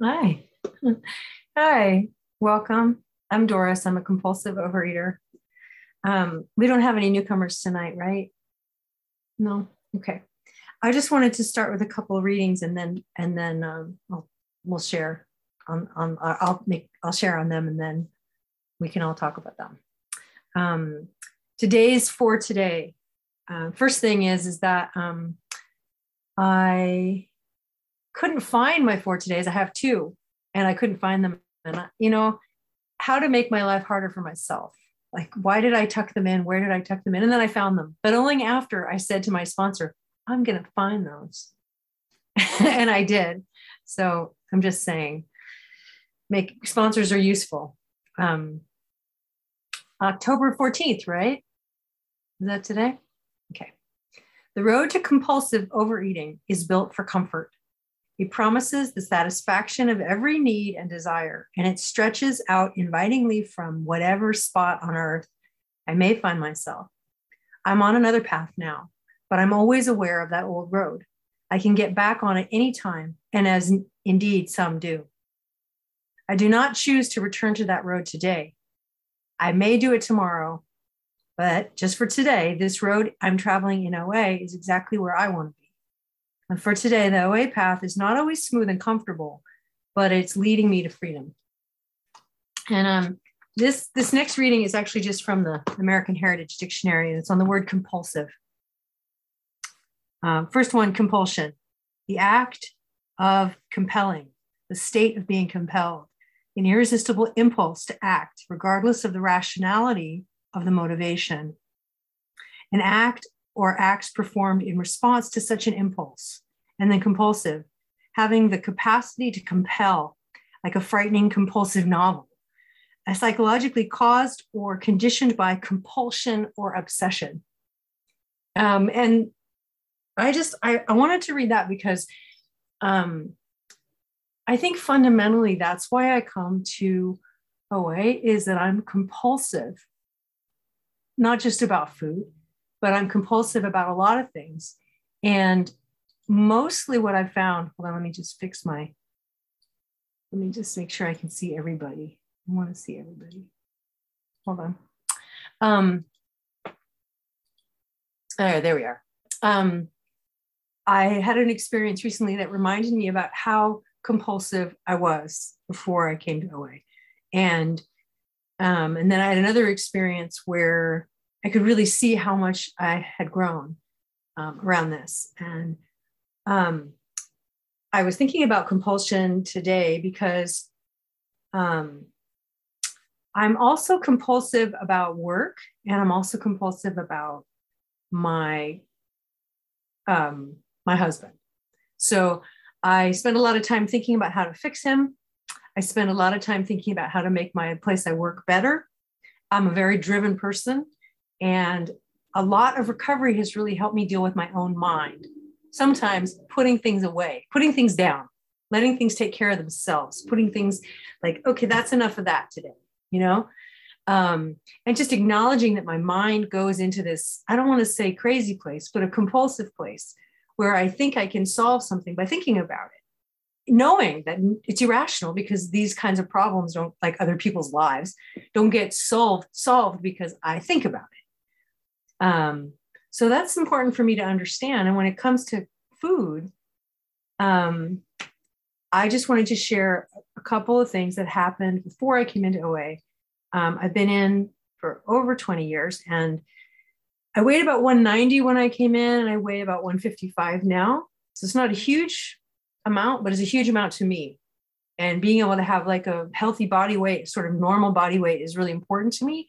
Hi. Hi. Welcome. I'm Doris. I'm a compulsive overeater. Um, we don't have any newcomers tonight, right? No. Okay. I just wanted to start with a couple of readings and then and then um, I'll, we'll share on on I'll make I'll share on them and then we can all talk about them. Um, today's for today. Uh, first thing is is that um, I couldn't find my four todays. I have two, and I couldn't find them. And I, you know, how to make my life harder for myself. Like, why did I tuck them in? Where did I tuck them in? And then I found them, but only after I said to my sponsor, I'm going to find those. and I did. So I'm just saying, make sponsors are useful. Um, October 14th, right? Is that today? Okay. The road to compulsive overeating is built for comfort. He promises the satisfaction of every need and desire, and it stretches out invitingly from whatever spot on earth I may find myself. I'm on another path now, but I'm always aware of that old road. I can get back on it any time, and as indeed some do. I do not choose to return to that road today. I may do it tomorrow, but just for today, this road I'm traveling in OA is exactly where I want to be. And for today, the OA path is not always smooth and comfortable, but it's leading me to freedom. And um, this, this next reading is actually just from the American Heritage Dictionary, and it's on the word compulsive. Um, first one, compulsion, the act of compelling, the state of being compelled, an irresistible impulse to act, regardless of the rationality of the motivation. An act or acts performed in response to such an impulse. And then compulsive, having the capacity to compel, like a frightening compulsive novel, a psychologically caused or conditioned by compulsion or obsession. Um, and I just, I, I wanted to read that because um, I think fundamentally that's why I come to OA is that I'm compulsive, not just about food, but I'm compulsive about a lot of things. And mostly what I've found, hold on, let me just fix my, let me just make sure I can see everybody. I want to see everybody. Hold on. Um, oh, there we are. Um, I had an experience recently that reminded me about how compulsive I was before I came to OA. And um, and then I had another experience where I could really see how much I had grown um, around this. And um, I was thinking about compulsion today because um, I'm also compulsive about work and I'm also compulsive about my um, my husband. So I spend a lot of time thinking about how to fix him. I spend a lot of time thinking about how to make my place I work better. I'm a very driven person. And a lot of recovery has really helped me deal with my own mind. Sometimes putting things away, putting things down, letting things take care of themselves, putting things like, okay, that's enough of that today, you know? Um, and just acknowledging that my mind goes into this, I don't want to say crazy place, but a compulsive place where I think I can solve something by thinking about it, knowing that it's irrational because these kinds of problems don't, like other people's lives, don't get solved solved because I think about it. Um, so that's important for me to understand. And when it comes to food, um, I just wanted to share a couple of things that happened before I came into OA. Um, I've been in for over 20 years and I weighed about 190 when I came in and I weigh about 155 now. So it's not a huge amount, but it's a huge amount to me. And being able to have like a healthy body weight, sort of normal body weight, is really important to me.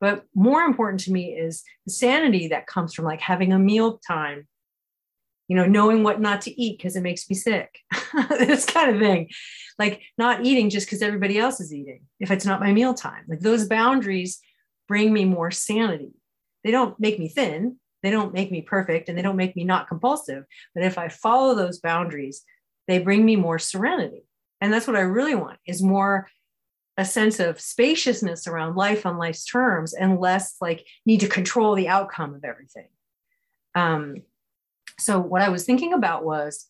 But more important to me is the sanity that comes from like having a meal time, you know, knowing what not to eat because it makes me sick, this kind of thing. Like not eating just because everybody else is eating if it's not my meal time. Like those boundaries bring me more sanity. They don't make me thin, they don't make me perfect, and they don't make me not compulsive. But if I follow those boundaries, they bring me more serenity. And that's what I really want is more a sense of spaciousness around life on life's terms and less like need to control the outcome of everything. Um, so what I was thinking about was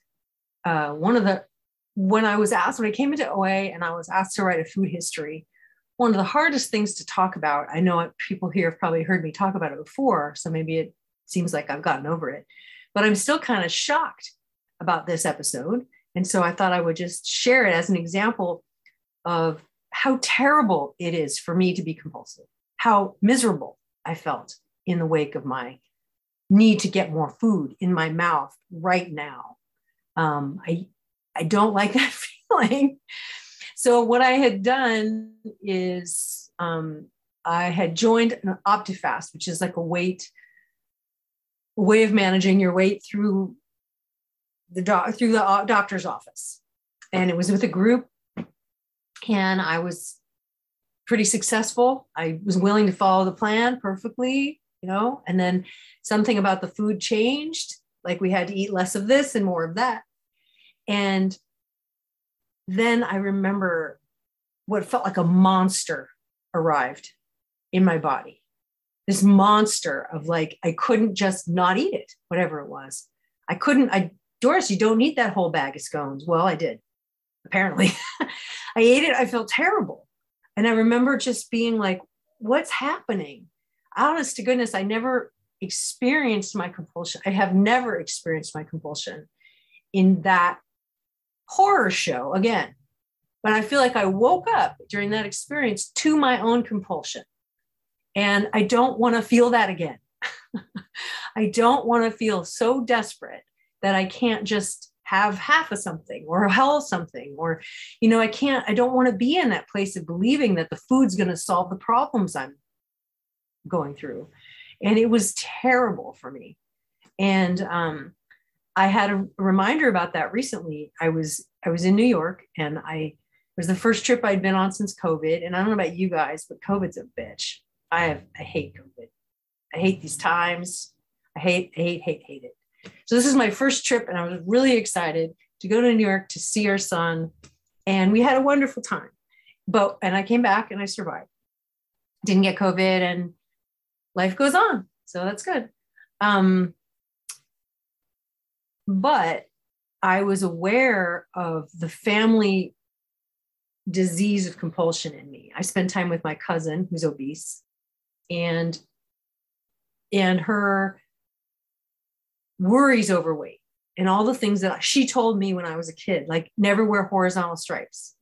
uh, one of the when I was asked, when I came into OA and I was asked to write a food history, one of the hardest things to talk about, I know people here have probably heard me talk about it before, so maybe it seems like I've gotten over it, but I'm still kind of shocked about this episode. And so I thought I would just share it as an example of how terrible it is for me to be compulsive, how miserable I felt in the wake of my need to get more food in my mouth right now. Um, I, I don't like that feeling. So, what I had done is um, I had joined an OptiFast, which is like a weight way of managing your weight through the doc through the doctor's office, and it was with a group, and I was pretty successful. I was willing to follow the plan perfectly, you know, and then something about the food changed. Like we had to eat less of this and more of that. And then I remember what felt like a monster arrived in my body. This monster of like, I couldn't just not eat it, whatever it was. I couldn't, I, Doris, you don't eat that whole bag of scones. Well, I did, apparently. I ate it. I felt terrible. And I remember just being like, what's happening? Honest to goodness, I never experienced my compulsion. I have never experienced my compulsion in that horror show again. But I feel like I woke up during that experience to my own compulsion. And I don't want to feel that again. I don't want to feel so desperate that I can't just have half of something or hell something or you know i can't i don't want to be in that place of believing that the food's going to solve the problems i'm going through. And it was terrible for me. And um, i had a reminder about that recently. I was i was in new york and i it was the first trip i'd been on since covid. And i don't know about you guys but covid's a bitch. I have i hate covid. I hate these times. I hate hate hate hate it so this is my first trip, and I was really excited to go to New York to see our son. And we had a wonderful time. But and I came back and I survived. Didn't get COVID, and life goes on. So that's good. Um, but I was aware of the family disease of compulsion in me. I spent time with my cousin who's obese and and her worries over weight and all the things that she told me when I was a kid, like never wear horizontal stripes.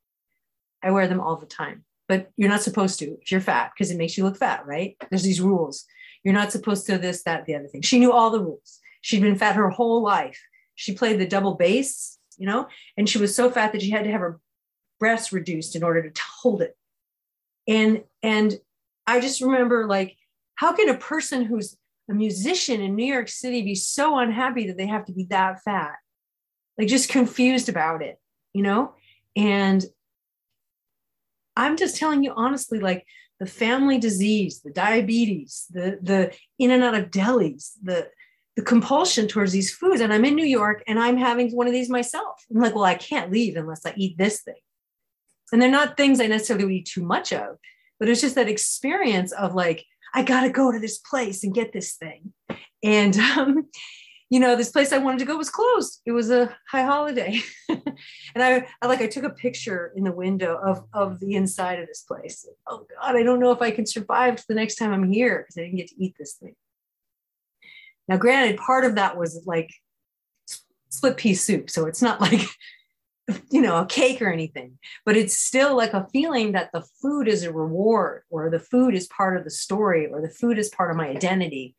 I wear them all the time, but you're not supposed to if you're fat because it makes you look fat, right? There's these rules. You're not supposed to this, that, the other thing. She knew all the rules. She'd been fat her whole life. She played the double bass, you know, and she was so fat that she had to have her breasts reduced in order to hold it. And and I just remember like, how can a person who's a musician in New York City be so unhappy that they have to be that fat, like just confused about it, you know? And I'm just telling you honestly, like the family disease, the diabetes, the the in and out of delis, the the compulsion towards these foods. And I'm in New York and I'm having one of these myself. I'm like, well, I can't leave unless I eat this thing. And they're not things I necessarily eat too much of, but it's just that experience of like I got to go to this place and get this thing. And, um, you know, this place I wanted to go was closed. It was a high holiday. and I, I like, I took a picture in the window of, of the inside of this place. Oh God, I don't know if I can survive the next time I'm here because I didn't get to eat this thing. Now, granted, part of that was like split pea soup. So it's not like you know, a cake or anything, but it's still like a feeling that the food is a reward or the food is part of the story or the food is part of my identity,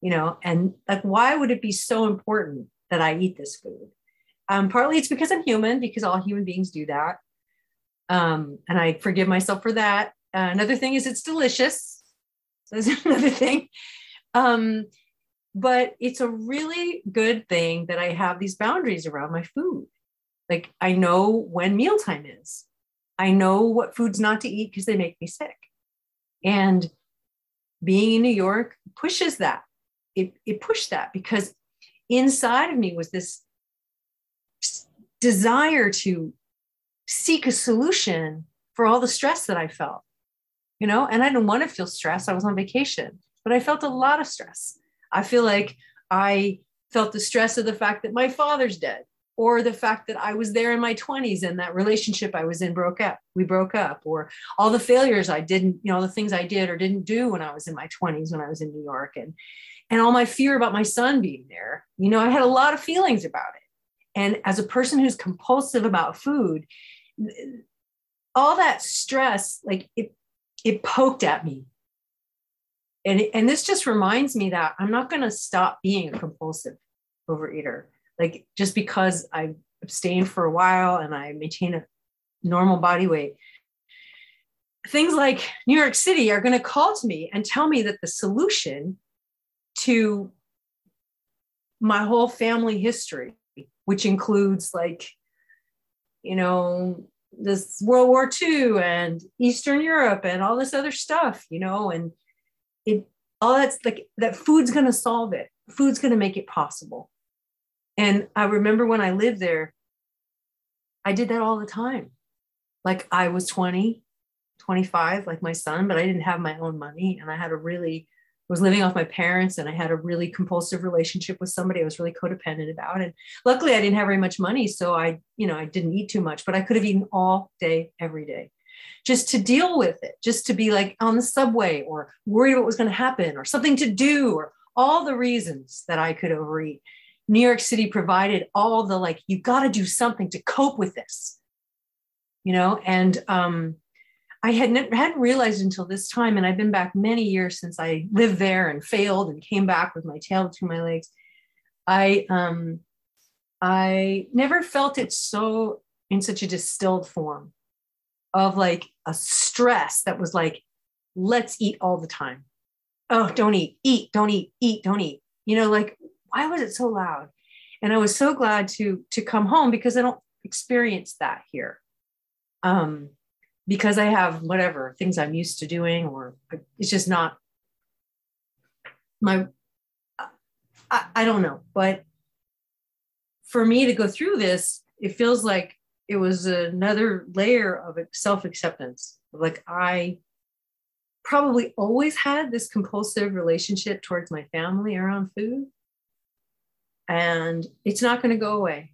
you know, and like, why would it be so important that I eat this food? Um, partly it's because I'm human, because all human beings do that. Um, and I forgive myself for that. Uh, another thing is it's delicious. So that's another thing. Um, but it's a really good thing that I have these boundaries around my food like I know when mealtime is. I know what foods not to eat because they make me sick. And being in New York pushes that. It, it pushed that because inside of me was this desire to seek a solution for all the stress that I felt, you know, and I didn't want to feel stress. I was on vacation, but I felt a lot of stress. I feel like I felt the stress of the fact that my father's dead or the fact that I was there in my 20s and that relationship I was in broke up. We broke up, or all the failures I didn't, you know, the things I did or didn't do when I was in my 20s when I was in New York, and and all my fear about my son being there. You know, I had a lot of feelings about it. And as a person who's compulsive about food, all that stress, like it, it poked at me. And, and this just reminds me that I'm not going to stop being a compulsive overeater like just because I abstain for a while and I maintain a normal body weight, things like New York City are going to call to me and tell me that the solution to my whole family history, which includes like, you know, this World War II and Eastern Europe and all this other stuff, you know, and it all that's like that food's going to solve it. Food's going to make it possible. And I remember when I lived there, I did that all the time. Like I was 20, 25, like my son, but I didn't have my own money. And I had a really, was living off my parents and I had a really compulsive relationship with somebody I was really codependent about. And luckily I didn't have very much money. So I, you know, I didn't eat too much, but I could have eaten all day, every day just to deal with it, just to be like on the subway or worried what was going to happen or something to do or all the reasons that I could overeat. New York City provided all the like, you got to do something to cope with this, you know? And um, I hadn't, hadn't realized until this time, and I've been back many years since I lived there and failed and came back with my tail between my legs. I, um, I never felt it so in such a distilled form of like a stress that was like, let's eat all the time. Oh, don't eat, eat, don't eat, eat, don't eat. You know, like why was it so loud? And I was so glad to to come home because I don't experience that here. Um, because I have whatever things I'm used to doing, or it's just not my I, I don't know. But for me to go through this, it feels like it was another layer of self-acceptance. Like I probably always had this compulsive relationship towards my family around food and it's not going to go away.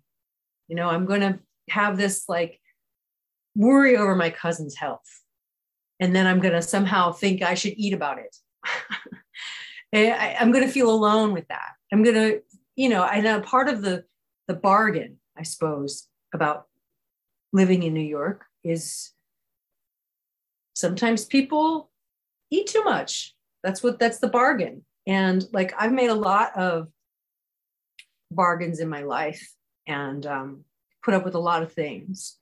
You know, I'm going to have this like worry over my cousin's health. And then I'm going to somehow think I should eat about it. Eh, I, am going to feel alone with that. I'm going to, you know, and a part of the, the bargain, I suppose, about living in New York is sometimes people eat too much. That's what, that's the bargain. And like I've made a lot of bargains in my life and um, put up with a lot of things.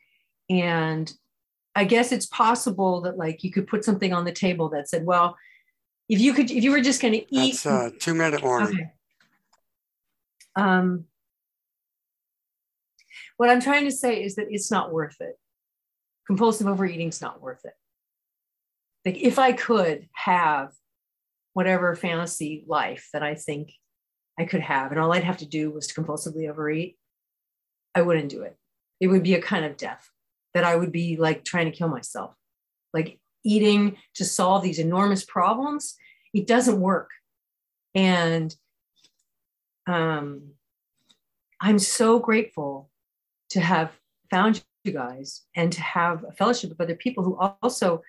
And I guess it's possible that like you could put something on the table that said, well, if you could, if you were just going to eat. That's a two minute warning. Okay. Um, what I'm trying to say is that it's not worth it. Compulsive overeating is not worth it. Like if I could have whatever fantasy life that I think I could have, and all I'd have to do was to compulsively overeat, I wouldn't do it. It would be a kind of death that I would be like trying to kill myself. Like eating to solve these enormous problems, it doesn't work. And um, I'm so grateful to have found you guys and to have a fellowship of other people who also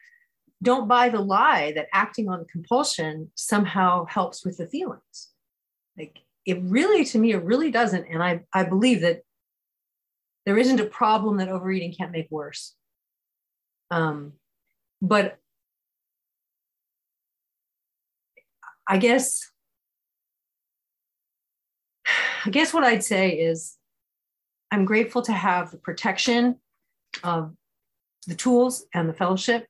don't buy the lie that acting on compulsion somehow helps with the feelings. Like it really, to me, it really doesn't. And I, I believe that there isn't a problem that overeating can't make worse. Um, but I guess, I guess what I'd say is I'm grateful to have the protection of the tools and the fellowship.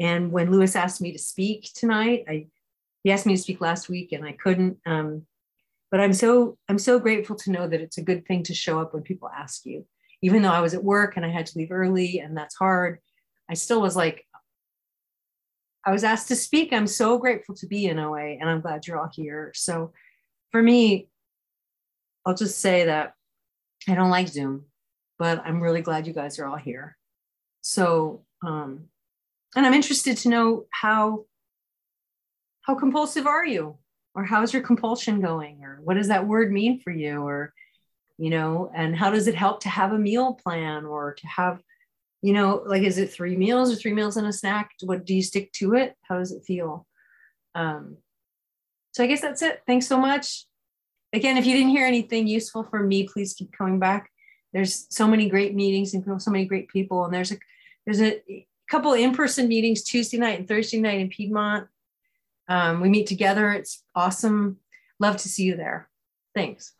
And when Lewis asked me to speak tonight, I he asked me to speak last week and I couldn't. Um, but i'm so i'm so grateful to know that it's a good thing to show up when people ask you. Even though i was at work and i had to leave early and that's hard i still was like i was asked to speak. I'm so grateful to be in oa and i'm glad you're all here. So for me i'll just say that i don't like zoom but i'm really glad you guys are all here. So um and i'm interested to know how how compulsive are you or how's your compulsion going or what does that word mean for you or you know and how does it help to have a meal plan or to have you know like is it three meals or three meals and a snack? What do you stick to it? How does it feel? Um so i guess that's it. Thanks so much. Again if you didn't hear anything useful from me please keep coming back. There's so many great meetings and so many great people and there's a there's a couple in-person meetings tuesday night and thursday night in piedmont um, we meet together. It's awesome. Love to see you there. Thanks